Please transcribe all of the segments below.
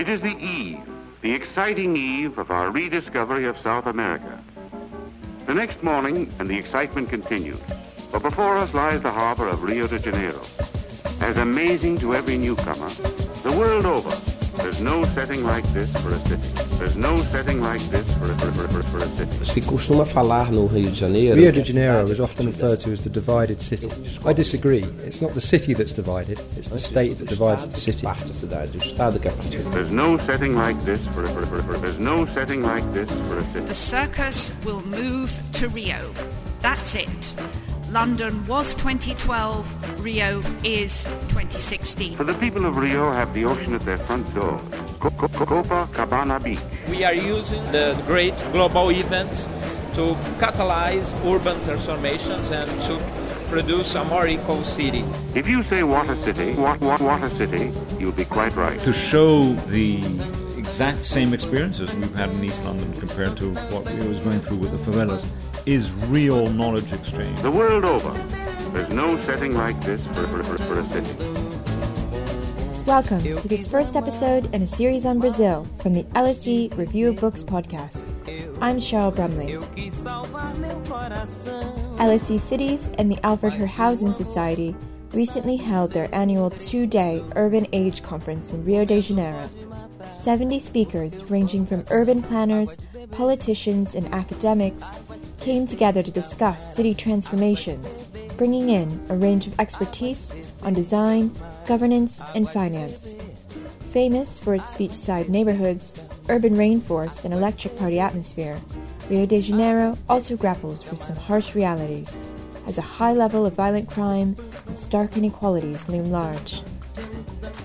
It is the eve, the exciting eve of our rediscovery of South America. The next morning, and the excitement continues. But before us lies the harbor of Rio de Janeiro. As amazing to every newcomer, the world over, there's no setting like this for a city. There's no setting like this for a, for, for, for a city. Se costuma falar no Rio de Janeiro. Rio de Janeiro is often referred to as the divided city. I disagree. It's not the city that's divided, it's the state that divides the city. Parte da cidade, o estado que é partido. There's no setting like this for a, for, for, for there's no setting like this for a city. The circus will move to Rio. That's it. London was 2012, Rio is 2016. For the people of Rio have the ocean at their front door. Co- Co- Co- Copacabana Beach. We are using the great global events to catalyze urban transformations and to produce a more equal city. If you say water city, what, what, what a city, you'll be quite right. to show the exact same experiences we've had in East London compared to what we was going through with the favelas is real knowledge exchange. The world over, there's no setting like this for, for, for, for a city. Welcome to this first episode in a series on Brazil from the LSE Review of Books podcast. I'm Cheryl Brumley. LSE Cities and the Alfred Herrhausen Society recently held their annual two day Urban Age Conference in Rio de Janeiro. 70 speakers, ranging from urban planners, politicians, and academics, came together to discuss city transformations, bringing in a range of expertise on design, governance, and finance. Famous for its beachside neighborhoods, urban rainforest, and electric party atmosphere, Rio de Janeiro also grapples with some harsh realities, as a high level of violent crime and stark inequalities loom large.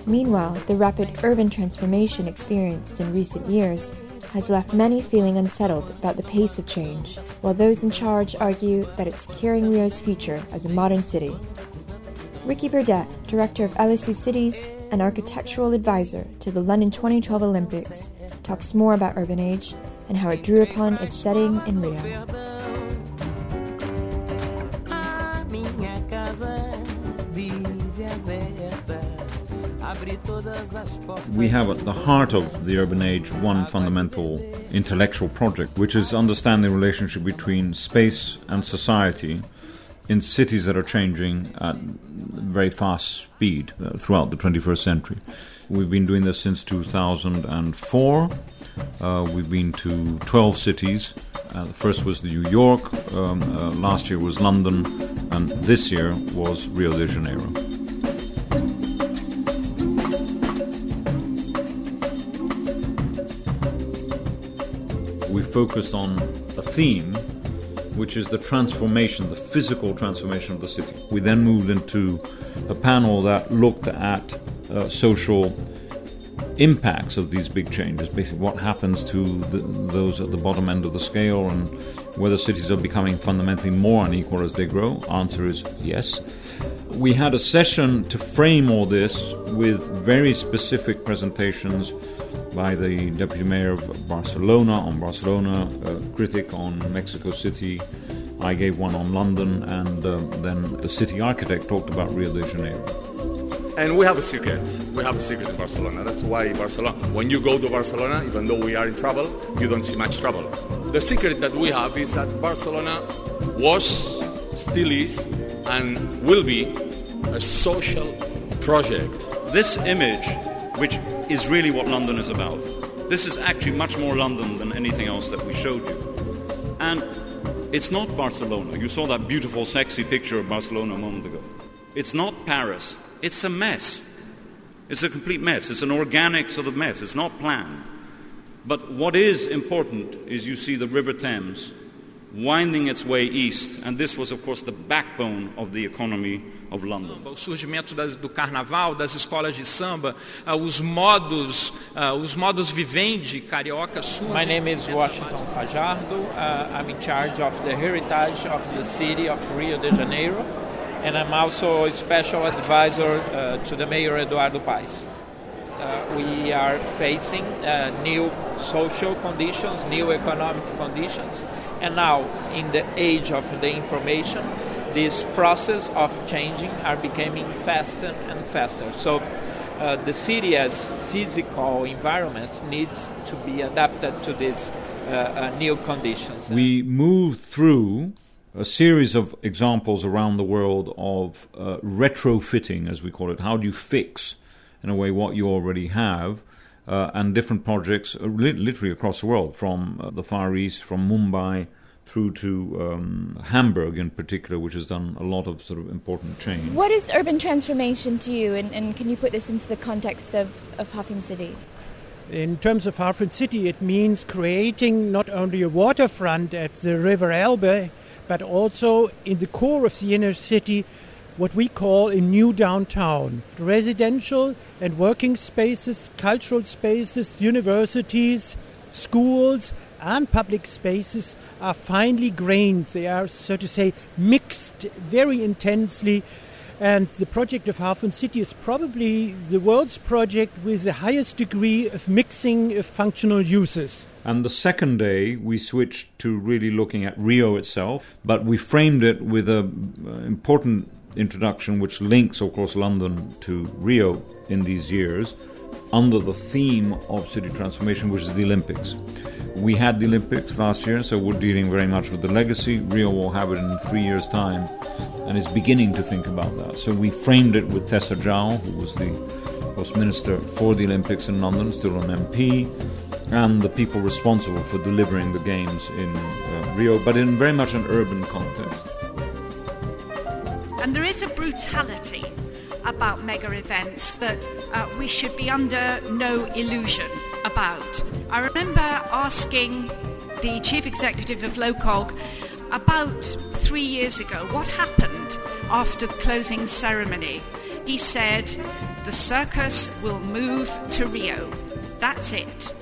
Meanwhile, the rapid urban transformation experienced in recent years has left many feeling unsettled about the pace of change, while those in charge argue that it's securing Rio's future as a modern city. Ricky Burdett, director of LSE Cities and architectural advisor to the London 2012 Olympics, talks more about Urban Age and how it drew upon its setting in Rio. We have at the heart of the urban age one fundamental intellectual project, which is understanding the relationship between space and society in cities that are changing at very fast speed uh, throughout the 21st century. We've been doing this since 2004. Uh, we've been to 12 cities. Uh, the first was New York, um, uh, last year was London, and this year was Rio de Janeiro. We focused on a theme, which is the transformation, the physical transformation of the city. We then moved into a panel that looked at uh, social impacts of these big changes, basically what happens to the, those at the bottom end of the scale and whether cities are becoming fundamentally more unequal as they grow. Answer is yes. We had a session to frame all this with very specific presentations by the deputy mayor of Barcelona on Barcelona, a critic on Mexico City. I gave one on London, and uh, then the city architect talked about Rio de Janeiro. And we have a secret. We have a secret in Barcelona. That's why Barcelona, when you go to Barcelona, even though we are in trouble, you don't see much trouble. The secret that we have is that Barcelona was, still is, and will be a social project. This image, which is really what London is about, this is actually much more London than anything else that we showed you. And it's not Barcelona. You saw that beautiful, sexy picture of Barcelona a moment ago. It's not Paris. It's a mess. It's a complete mess. It's an organic sort of mess. It's not planned. But what is important is you see the River Thames winding its way east, and this was, of course, the backbone of the economy of London. O surgimento das, do carnaval, das escolas de samba, uh, os modos, uh, os modos vivendi carioca surgem. My name is Washington Fajardo. Uh, I'm in charge of the heritage of the city of Rio de Janeiro, and I'm also a special advisor uh, to the mayor Eduardo Paes. Uh, we are facing uh, new social conditions, new economic conditions, and now in the age of the information, this process of changing are becoming faster and faster. So uh, the city as physical environment needs to be adapted to these uh, uh, new conditions. We move through a series of examples around the world of uh, retrofitting, as we call it. How do you fix, in a way, what you already have? Uh, and different projects uh, li- literally across the world, from uh, the Far East, from Mumbai through to um, Hamburg in particular, which has done a lot of sort of important change. What is urban transformation to you, and, and can you put this into the context of, of Hafen City? In terms of Hafen City, it means creating not only a waterfront at the River Elbe, but also in the core of the inner city, what we call a new downtown. Residential and working spaces, cultural spaces, universities, schools, and public spaces are finely grained. They are, so to say, mixed very intensely. And the project of Hafen City is probably the world's project with the highest degree of mixing of functional uses. And the second day, we switched to really looking at Rio itself, but we framed it with an uh, important introduction which links, of course, London to Rio in these years under the theme of city transformation, which is the Olympics. We had the Olympics last year, so we're dealing very much with the legacy. Rio will have it in three years' time and is beginning to think about that. So we framed it with Tessa Jowell, who was the Host Minister for the Olympics in London, still an MP, and the people responsible for delivering the Games in uh, Rio, but in very much an urban context. And there is a brutality about mega events that uh, we should be under no illusion about. I remember asking the chief executive of LOCOG about three years ago what happened after the closing ceremony. He said, The circus will move to Rio. That's it.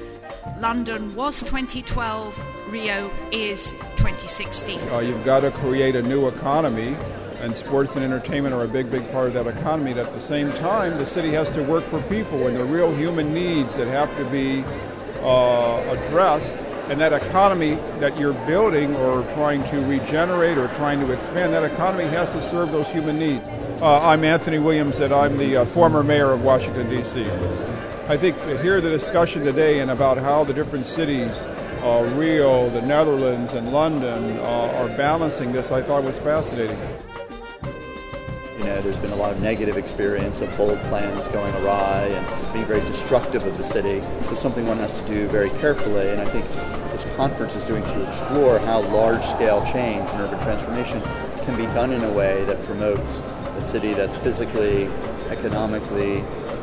London was 2012, Rio is 2016. Uh, you've got to create a new economy and sports and entertainment are a big, big part of that economy. And at the same time, the city has to work for people and the real human needs that have to be uh, addressed. And that economy that you're building or trying to regenerate or trying to expand, that economy has to serve those human needs. Uh, I'm Anthony Williams, and I'm the uh, former mayor of Washington, D.C. I think to hear the discussion today and about how the different cities, uh, Rio, the Netherlands, and London, uh, are balancing this, I thought was fascinating. You know, there's been a lot of negative experience of bold plans going awry and being very destructive of the city. So something one has to do very carefully. And I think this conference is doing to explore how large-scale change and urban transformation can be done in a way that promotes a city that's physically, economically,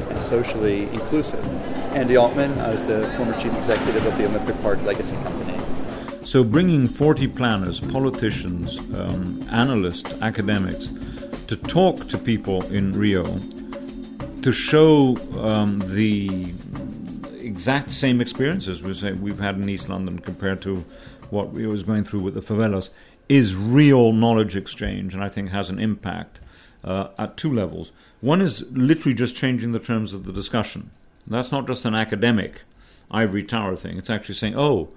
and socially inclusive. Andy Altman, I was the former chief executive of the Olympic Park Legacy Company. So, bringing 40 planners, politicians, um, analysts, academics to talk to people in Rio, to show um, the exact same experiences we've had in East London compared to what Rio is going through with the favelas, is real knowledge exchange, and I think has an impact uh, at two levels. One is literally just changing the terms of the discussion. That's not just an academic ivory tower thing. It's actually saying, oh,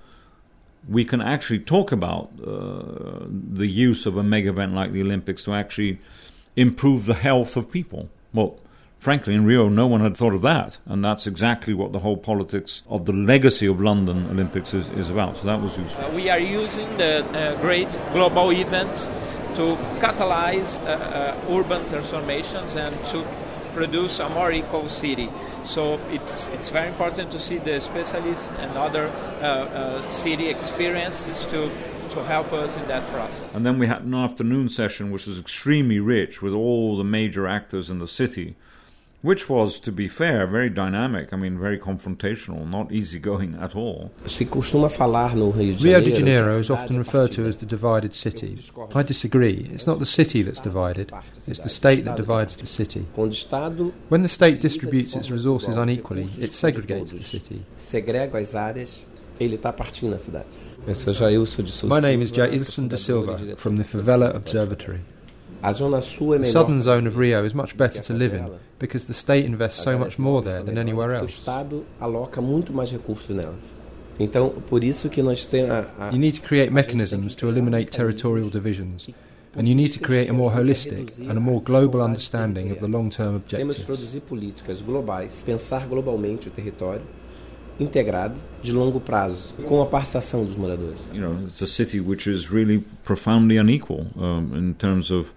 we can actually talk about uh, the use of a mega event like the Olympics to actually improve the health of people. Well, frankly, in Rio, no one had thought of that, and that's exactly what the whole politics of the legacy of London Olympics is, is about. So that was useful. Uh, we are using the uh, great global events to catalyze uh, uh, urban transformations and to produce a more equal city. So it's, it's very important to see the specialists and other uh, uh, city experiences to to help us in that process. And then we had an afternoon session which was extremely rich with all the major actors in the city, which was, to be fair, very dynamic. I mean, very confrontational, not easygoing at all. Se costuma falar no Rio de Rio Janeiro. de Janeiro is often referred to as the divided city. I disagree. It's not the city that's divided, it's the state that divides the city. When the state distributes its resources unequally, it segregates the city. Segrega as áreas, ele está partindo a cidade. Eu sou Jailson de Souza My name is Jailson de Silva from the Favela Observatory. The southern zone of Rio is much better to live in because the state invests so much more there than anywhere O else. Estado aloca muito mais recursos nela. Então, por isso que nós temos a, a You need to create mechanisms to eliminate territorial divisions. and you need to create a more holistic and a more global understanding of the long-term objectives. Integrado de longo prazo, com a participação dos moradores. You know, it's a city which is really profoundly unequal um, in terms of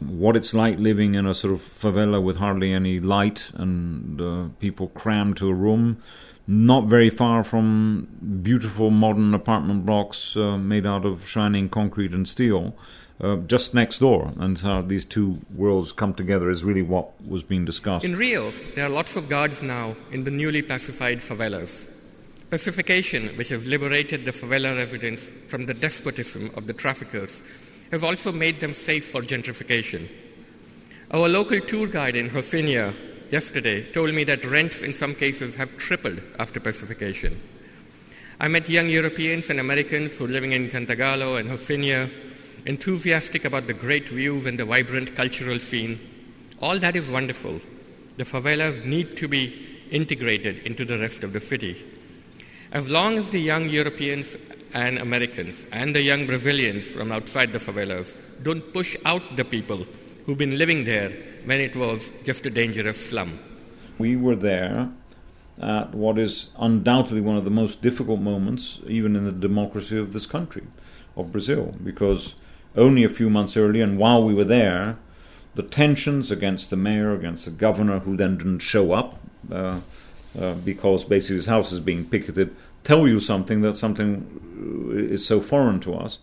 what it's like living in a sort of favela with hardly any light and uh, people crammed to a room, not very far from beautiful modern apartment blocks uh, made out of shining concrete and steel. Uh, just next door, and how these two worlds come together is really what was being discussed. In Rio, there are lots of guards now in the newly pacified favelas. Pacification, which has liberated the favela residents from the despotism of the traffickers, has also made them safe for gentrification. Our local tour guide in Rocinha yesterday told me that rents in some cases have tripled after pacification. I met young Europeans and Americans who are living in Cantagalo and Rocinha, enthusiastic about the great views and the vibrant cultural scene. All that is wonderful. The favelas need to be integrated into the rest of the city. As long as the young Europeans and Americans and the young Brazilians from outside the favelas don't push out the people who've been living there when it was just a dangerous slum. We were there at what is undoubtedly one of the most difficult moments, even in the democracy of this country, of Brazil, because only a few months earlier, and while we were there, the tensions against the mayor, against the governor, who then didn't show up uh, uh, because basically his house is being picketed, tell you something that something is so foreign to us.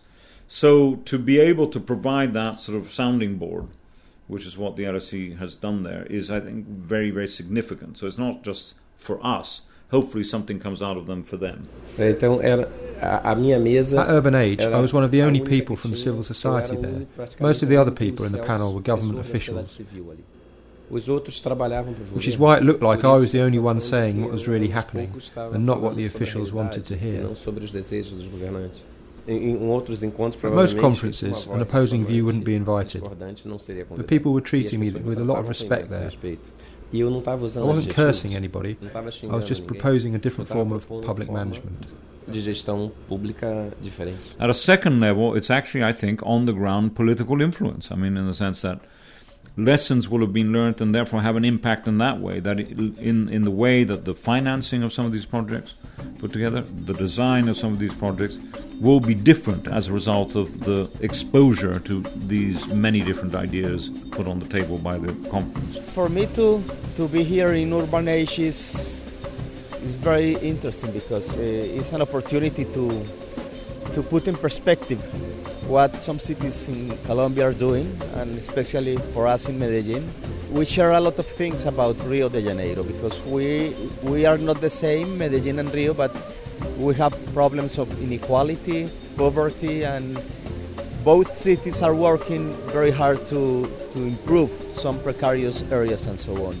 So to be able to provide that sort of sounding board, which is what the RSC has done there, is I think very very significant. So it's not just for us. Hopefully something comes out of them for them. Então era a minha mesa. At Urban Age, I was one of the only people from civil society there. Most of the other people in the panel were government officials. Which is why it looked like I was the only one saying what was really happening and not what the officials wanted to hear. At most conferences, an opposing view wouldn't be invited, but people were treating me with a lot of respect there. I wasn't cursing anybody, I was just proposing a different form of public management. At a second level, it's actually, I think, on the ground political influence. I mean, in the sense that lessons will have been learned and therefore have an impact in that way that in in the way that the financing of some of these projects put together the design of some of these projects will be different as a result of the exposure to these many different ideas put on the table by the conference. For me to to be here in urban age is is very interesting because uh, it's an opportunity to to put in perspective what some cities in Colombia are doing, and especially for us in Medellin. We share a lot of things about Rio de Janeiro because we we are not the same, Medellin and Rio, but we have problems of inequality, poverty, and both cities are working very hard to, to improve some precarious areas and so on.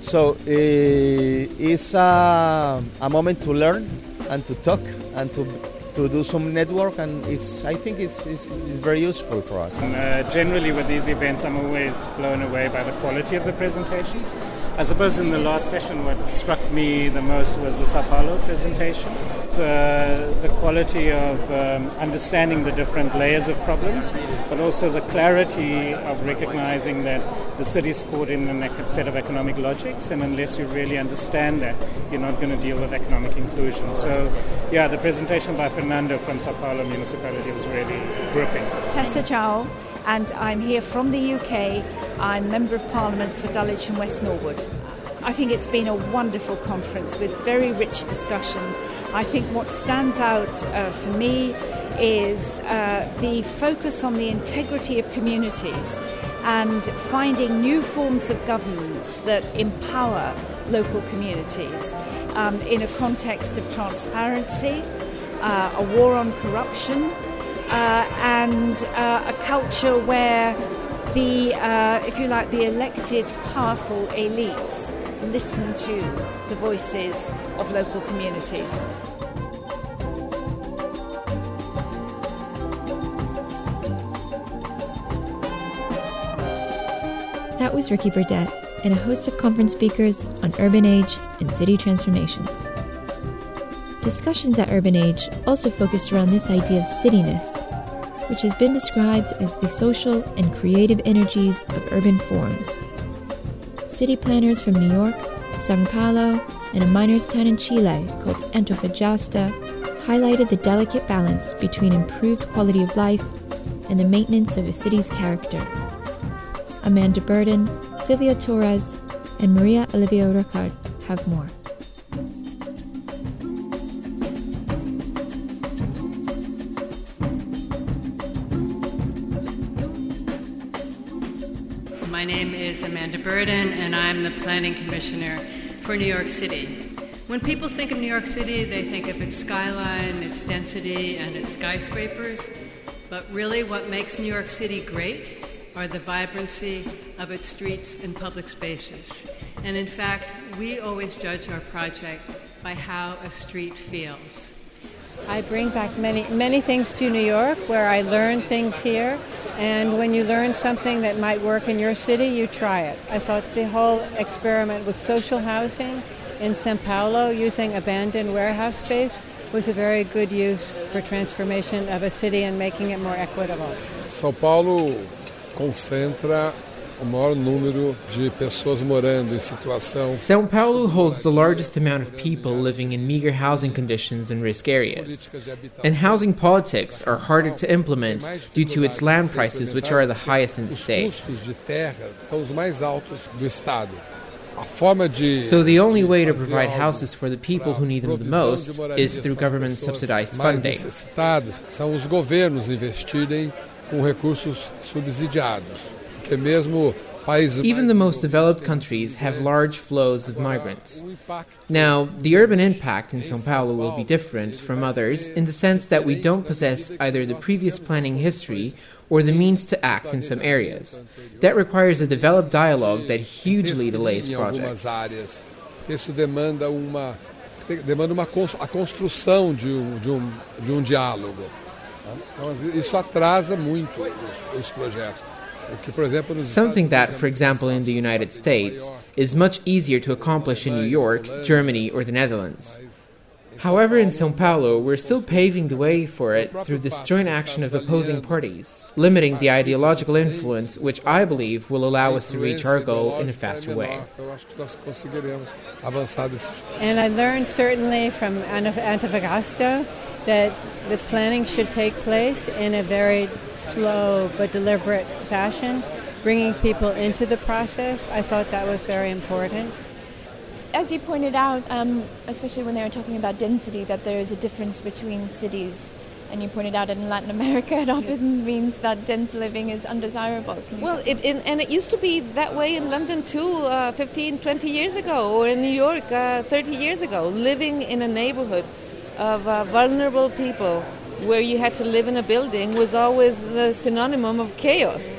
So uh, it's a, a moment to learn and to talk and to to do some network, and it's I think it's, it's, it's very useful for us. And, uh, generally, with these events, I'm always blown away by the quality of the presentations. I suppose in the last session, what struck me the most was the Sao Paulo presentation. The, the quality of um, understanding the different layers of problems, but also the clarity of recognizing that the city's caught in a set of economic logics, and unless you really understand that, you're not going to deal with economic inclusion. So, yeah, the presentation by Fernando from Sao Paulo municipality was really gripping. Tessa Jowell, and I'm here from the UK. I'm Member of Parliament for Dulwich and West Norwood. I think it's been a wonderful conference with very rich discussion. I think what stands out uh, for me is uh, the focus on the integrity of communities and finding new forms of governance that empower local communities um, in a context of transparency, uh, a war on corruption, uh, and uh, a culture where the, uh, if you like, the elected powerful elites listen to the voices of local communities. That was Ricky Burdett and a host of conference speakers on urban age and city transformations. Discussions at Urban Age also focused around this idea of cityness, which has been described as the social and creative energies of urban forms. City planners from New York, Sao Paulo, and a miner's town in Chile called Antofagasta highlighted the delicate balance between improved quality of life and the maintenance of a city's character. Amanda Burden, Sylvia Torres, and Maria Olivia Ricard have more. The Planning Commissioner for New York City. When people think of New York City, they think of its skyline, its density, and its skyscrapers. But really, what makes New York City great are the vibrancy of its streets and public spaces. And in fact, we always judge our project by how a street feels. I bring back many, many things to New York where I learn things here. And when you learn something that might work in your city, you try it. I thought the whole experiment with social housing in Sao Paulo using abandoned warehouse space was a very good use for transformation of a city and making it more equitable. São Paulo concentra o maior número de pessoas morando em situação. São Paulo holds the largest amount of people living in meager housing conditions in risk areas. And housing politics are harder to implement due to its land prices, which are the highest in the state. Os custos de terra são os mais altos do estado. A forma de So the only way to provide houses for the people who need them the most is through government subsidized funding. são os governos investirem com recursos subsidiados, porque mesmo países Even the most developed countries have large flows of migrants. Now, the urban impact in Sao Paulo will be different from others in the sense that we don't possess either the previous planning history or the means to act in some areas. That requires a developed dialogue that hugely delays projects. Isso demanda uma demanda uma a construção de um, de um, de um diálogo. Então, isso atrasa muito os, os projetos. O que, por exemplo, nos Something that, for example, in the United States, is much easier to accomplish in New York, Germany, or the Netherlands. However, in Sao Paulo, we're still paving the way for it through this joint action of opposing parties, limiting the ideological influence which I believe will allow us to reach our goal in a faster way. Então, acho que nós conseguiremos avançar desse And I learned certainly from Antef- Antofagasta that the planning should take place in a very slow but deliberate fashion, bringing people into the process. I thought that was very important. As you pointed out, um, especially when they were talking about density, that there is a difference between cities. And you pointed out in Latin America, it often means that dense living is undesirable. Well, it, it, and it used to be that way in London too, uh, 15, 20 years ago, or in New York uh, 30 years ago. Living in a neighborhood of uh, vulnerable people where you had to live in a building was always the synonym of chaos.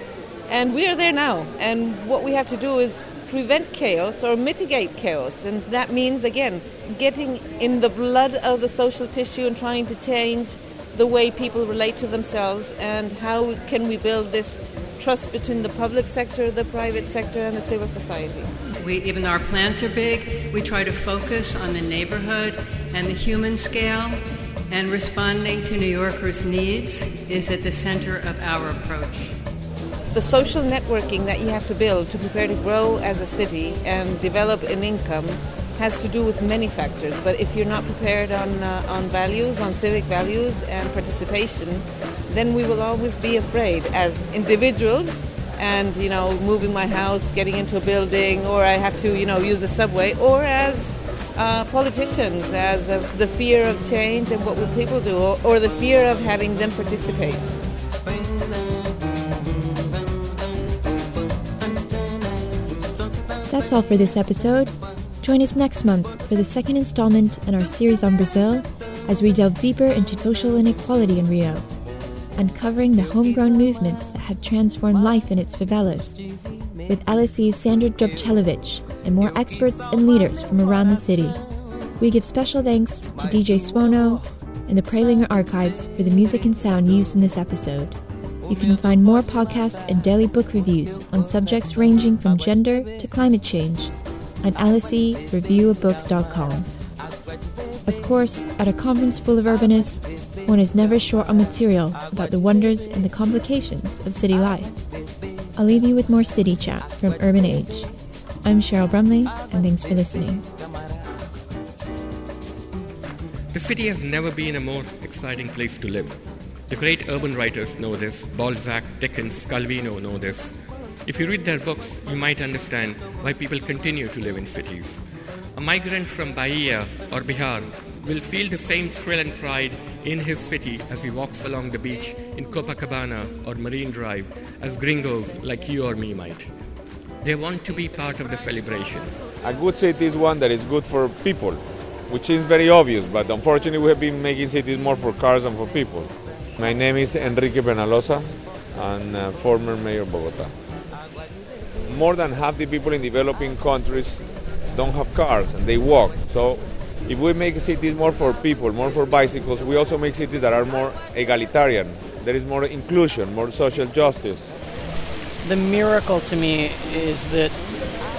And we are there now, and what we have to do is prevent chaos or mitigate chaos. And that means, again, getting in the blood of the social tissue and trying to change the way people relate to themselves and how can we build this trust between the public sector, the private sector, and the civil society. We, even though our plans are big, we try to focus on the neighborhood and the human scale, and responding to New Yorkers' needs is at the center of our approach. The social networking that you have to build to prepare to grow as a city and develop an income has to do with many factors. But if you're not prepared on, uh, on values, on civic values and participation, then we will always be afraid as individuals and, you know, moving my house, getting into a building, or I have to, you know, use the subway, or as uh, politicians, as the fear of change and what will people do, or, or the fear of having them participate. That's all for this episode. Join us next month for the second installment in our series on Brazil as we delve deeper into social inequality in Rio, uncovering the homegrown movements that have transformed life in its favelas, with LSE's Sandra Dubcelovic and more experts and leaders from around the city. We give special thanks to DJ Swono and the Prelinger Archives for the music and sound used in this episode. You can find more podcasts and daily book reviews on subjects ranging from gender to climate change at lsereviewofbooks.com. Of course, at a conference full of urbanists, one is never short on material about the wonders and the complications of city life. I'll leave you with more city chat from Urban Age. I'm Cheryl Brumley, and thanks for listening. The city has never been a more exciting place to live. The great urban writers know this. Balzac, Dickens, Calvino know this. If you read their books, you might understand why people continue to live in cities. A migrant from Bahia or Bihar will feel the same thrill and pride in his city as he walks along the beach in Copacabana or Marine Drive as gringos like you or me might. They want to be part of the celebration. A good city is one that is good for people, which is very obvious, but unfortunately we have been making cities more for cars than for people. My name is Enrique Penalosa, and uh, former mayor of Bogota. More than half the people in developing countries don't have cars and they walk. So if we make cities more for people, more for bicycles, we also make cities that are more egalitarian. There is more inclusion, more social justice. The miracle to me is that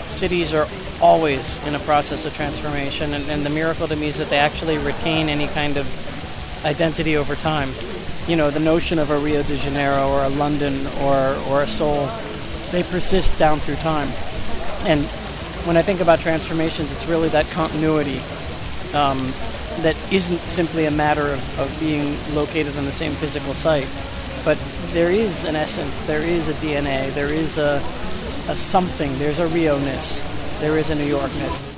cities are always in a process of transformation, and, and the miracle to me is that they actually retain any kind of identity over time. You know, the notion of a Rio de Janeiro or a London or, or a Seoul, they persist down through time. And when I think about transformations, it's really that continuity um, that isn't simply a matter of, of being located on the same physical site, but there is an essence, there is a DNA, there is a, a something, there's a Rio ness, there is a New Yorkness.